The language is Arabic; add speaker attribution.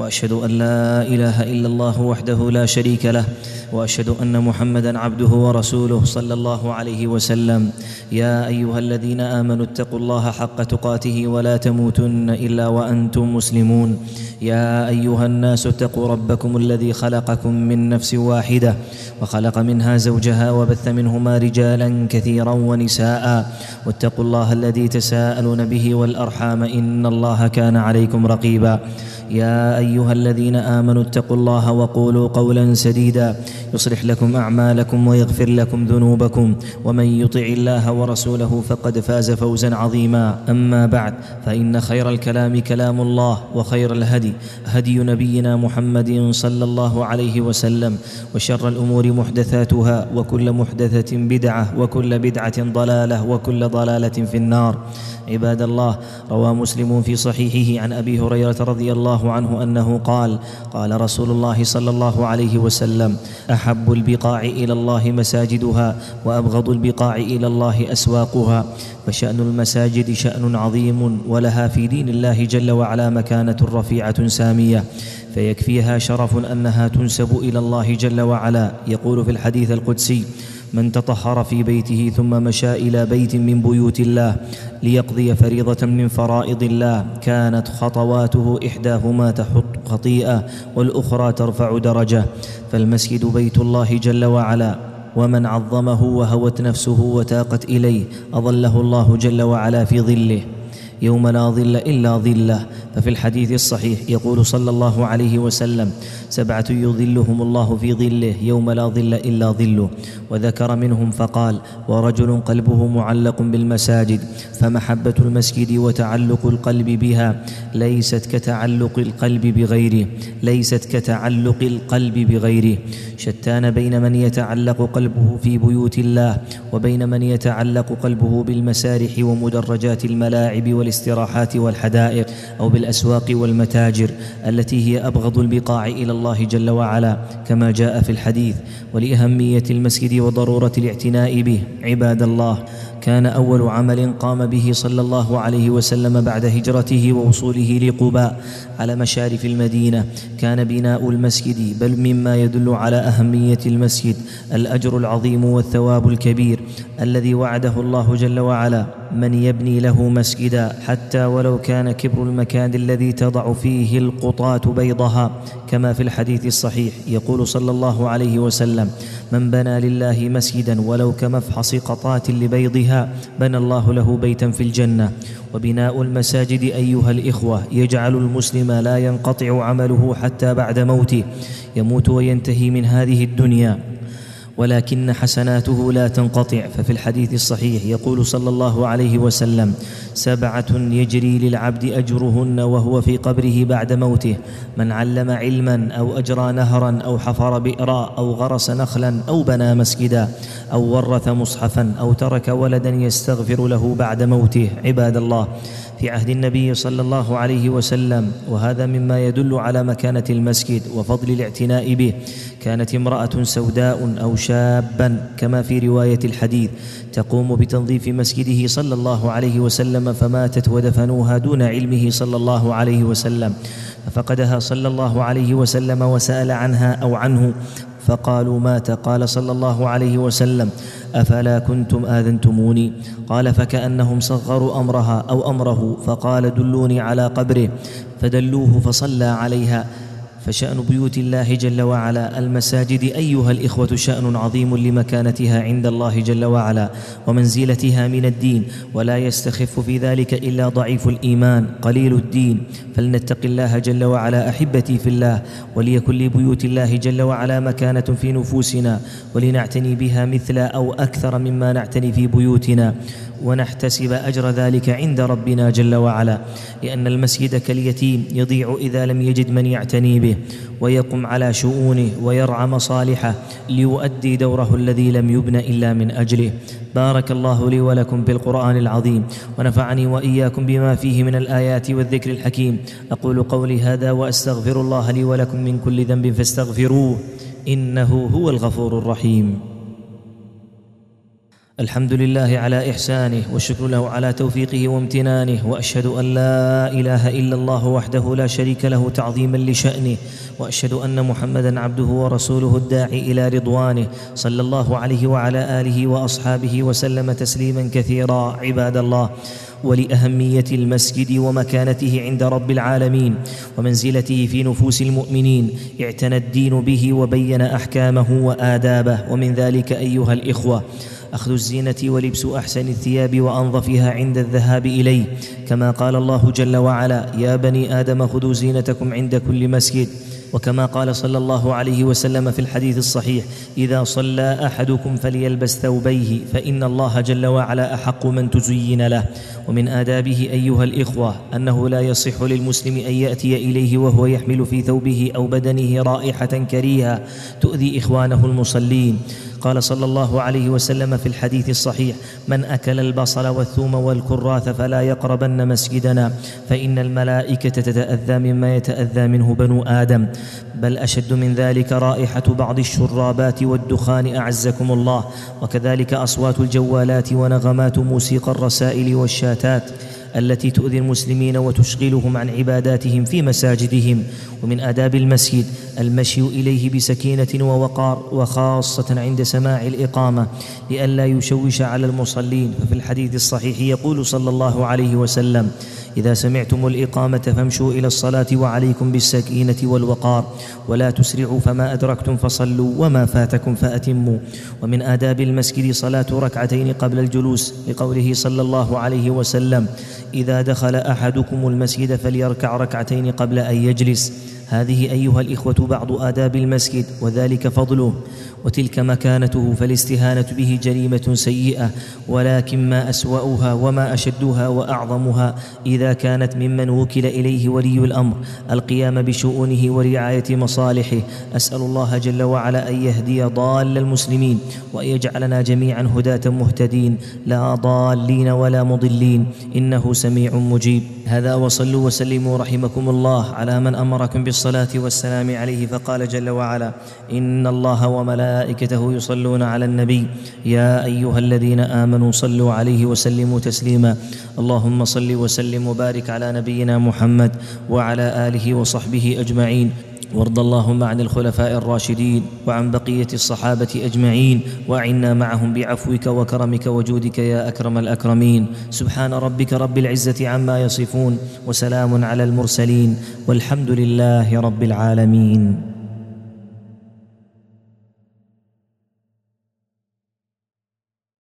Speaker 1: وأشهد أن لا إله إلا الله وحده لا شريك له وأشهد أن محمدا عبده ورسوله صلى الله عليه وسلم. يا أيها الذين آمنوا اتقوا الله حق تقاته ولا تموتن إلا وأنتم مسلمون. يا أيها الناس اتقوا ربكم الذي خلقكم من نفس واحدة وخلق منها زوجها وبث منهما رجالا كثيرا ونساء. واتقوا الله الذي تساءلون به والأرحام إن الله كان عليكم رقيبا. يا أيها الذين آمنوا اتقوا الله وقولوا قولا سديدا يصلح لكم أعمالكم ويغفر لكم ذنوبكم ومن يطع الله ورسوله فقد فاز فوزا عظيما أما بعد فإن خير الكلام كلام الله وخير الهدي هدي نبينا محمد صلى الله عليه وسلم وشر الأمور محدثاتها وكل محدثة بدعة وكل بدعة ضلالة وكل ضلالة في النار عباد الله روى مسلم في صحيحه عن أبي هريرة رضي الله عنه أنه قال قال رسول الله صلى الله عليه وسلم أحب البقاع إلى الله مساجدها وأبغض البقاع إلى الله أسواقها فشأن المساجد شأن عظيم ولها في دين الله جل وعلا مكانة رفيعة سامية فيكفيها شرف أنها تنسب إلى الله جل وعلا. يقول في الحديث القدسي من تطهر في بيته ثم مشى إلى بيت من بيوت الله ليقضي فريضة من فرائض الله. كانت خطواته إحداهما تحط خطيئة والأخرى ترفع درجة. فالمسجد بيت الله جل وعلا. ومن عظمه وهوت نفسه وتاقت إليه أظله الله جل وعلا في ظله. يوم لا ظل إلا ظله. ففي الحديث الصحيح يقول صلى الله عليه وسلم سبعة يظلهم الله في ظله يوم لا ظل إلا ظله. وذكر منهم فقال ورجل قلبه معلق بالمساجد فمحبة المسجد وتعلق القلب بها ليست كتعلق القلب بغيره ليست كتعلق القلب بغيره. شتان بين من يتعلق قلبه في بيوت الله وبين من يتعلق قلبه بالمسارح ومدرجات الملاعب والاستراحات والحدائق أو بالأسواق والمتاجر التي هي أبغض البقاع إلى الله جل وعلا كما جاء في الحديث ولأهمية المسجد وضرورة الاعتناء به عباد الله كان أول عمل قام به صلى الله عليه وسلم بعد هجرته ووصوله لقباء على مشارف المدينة. كان بناء المسجد بل مما يدل على أهمية المسجد الأجر العظيم والثواب الكبير الذي وعده الله جل وعلا. من يبني له مسجدا حتى ولو كان كبر المكان الذي تضع فيه القطاة بيضها كما في الحديث الصحيح. يقول صلى الله عليه وسلم من بنى لله مسجدا ولو كمفحص قطات لبيضها بنى الله له بيتا في الجنة. وبناء المساجد أيها الإخوة يجعل المسلم لا ينقطع عمله حتى بعد موته. يموت وينتهي من هذه الدنيا. ولكن حسناته لا تنقطع. ففي الحديث الصحيح يقول صلى الله عليه وسلم سبعة يجري للعبد أجرهن وهو في قبره بعد موته. من علم علما أو أجرى نهرا أو حفر بئرا أو غرس نخلا أو بنى مسجدا أو ورث مصحفا أو ترك ولدا يستغفر له بعد موته. عباد الله في عهد النبي صلى الله عليه وسلم وهذا مما يدل على مكانة المسجد وفضل الاعتناء به. كانت امرأة سوداء أو شابا كما في رواية الحديث. تقوم بتنظيف مسجده صلى الله عليه وسلم فماتت ودفنوها دون علمه صلى الله عليه وسلم. ففقدها صلى الله عليه وسلم وسأل عنها أو عنه. فقالوا مات. قال صلى الله عليه وسلم أفلا كنتم آذنتموني؟ قال فكأنهم صغروا أمرها أو أمره فقال دلوني على قبره. فدلوه فصلى عليها. فشأن بيوت الله جل وعلا. المساجد أيها الإخوة شأن عظيم لمكانتها عند الله جل وعلا ومنزلتها من الدين ولا يستخف في ذلك إلا ضعيف الإيمان قليل الدين. فلنتق الله جل وعلا أحبتي في الله وليكن لبيوت الله جل وعلا مكانة في نفوسنا ولنعتني بها مثل أو أكثر مما نعتني في بيوتنا. ونحتسب أجر ذلك عند ربنا جل وعلا لأن المسجد كاليتيم يضيع إذا لم يجد من يعتني به. ويقم على شؤونه ويرعى مصالحه ليؤدي دوره الذي لم يبن إلا من أجله. بارك الله لي ولكم بالقران العظيم ونفعني وإياكم بما فيه من الآيات والذكر الحكيم. أقول قولي هذا وأستغفر الله لي ولكم من كل ذنب فاستغفروه إنه هو الغفور الرحيم. الحمد لله على إحسانه والشكر له على توفيقه وامتنانه وأشهد أن لا إله إلا الله وحده لا شريك له تعظيما لشأنه وأشهد أن محمدا عبده ورسوله الداعي إلى رضوانه صلى الله عليه وعلى آله وأصحابه وسلم تسليما كثيرا عباد الله ولأهمية المسجد ومكانته عند رب العالمين ومنزلته في نفوس المؤمنين اعتنى الدين به وبين أحكامه وآدابه. ومن ذلك أيها الإخوة أخذ الزينة ولبس أحسن الثياب وأنظفها عند الذهاب إليه. كما قال الله جل وعلا يا بني آدم خذوا زينتكم عند كل مسجد. وكما قال صلى الله عليه وسلم في الحديث الصحيح إذا صلى أحدكم فليلبس ثوبيه فإن الله جل وعلا أحق من تزين له. ومن آدابه أيها الإخوة أنه لا يصح للمسلم أن يأتي إليه وهو يحمل في ثوبه أو بدنه رائحة كريهة تؤذي إخوانه المصلين. قال صلى الله عليه وسلم في الحديث الصحيح من أكل البصل والثوم والكراث فلا يقربن مسجدنا فإن الملائكة تتأذى مما يتأذى منه بنو آدم. بل أشد من ذلك رائحة بعض الشرابات والدخان أعزكم الله. وكذلك أصوات الجوالات ونغمات موسيقى الرسائل والشاتات التي تؤذي المسلمين وتشغلهم عن عباداتهم في مساجدهم. ومن آداب المسجد المشي إليه بسكينة ووقار وخاصة عند سماع الإقامة لئلا يشوش على المصلين. ففي الحديث الصحيح يقول صلى الله عليه وسلم إذا سمعتم الإقامة فامشوا إلى الصلاة وعليكم بالسكينة والوقار ولا تسرعوا فما أدركتم فصلوا وما فاتكم فأتموا. ومن آداب المسجد صلاة ركعتين قبل الجلوس لقوله صلى الله عليه وسلم إذا دخل أحدكم المسجد فليركع ركعتين قبل أن يجلس. هذه أيها الإخوة بعض آداب المسجد وذلك فضله. وتلك مكانته فالاستهانة به جريمة سيئة ولكن ما أسوأها وما أشدها وأعظمها إذا كانت ممن وكل إليه ولي الأمر القيام بشؤونه ورعاية مصالحه. أسأل الله جل وعلا أن يهدي ضال المسلمين وأن يجعلنا جميعا هداة مهتدين لا ضالين ولا مضلين. إنه سميع مجيب. هذا وصلوا وسلموا رحمكم الله على من أمركم بالصلاه والسلام عليه فقال جل وعلا إن الله وملائكته يصلون على النبي يا أيها الذين آمنوا صلوا عليه وسلموا تسليما اللهم صل وسلم وبارك على نبينا محمد وعلى آله وصحبه أجمعين وارض اللهم عن الخلفاء الراشدين وعن بقية الصحابة أجمعين وأعنا معهم بعفوك وكرمك وجودك يا أكرم الأكرمين. سبحان ربك رب العزة عما يصفون وسلام على المرسلين والحمد لله رب العالمين.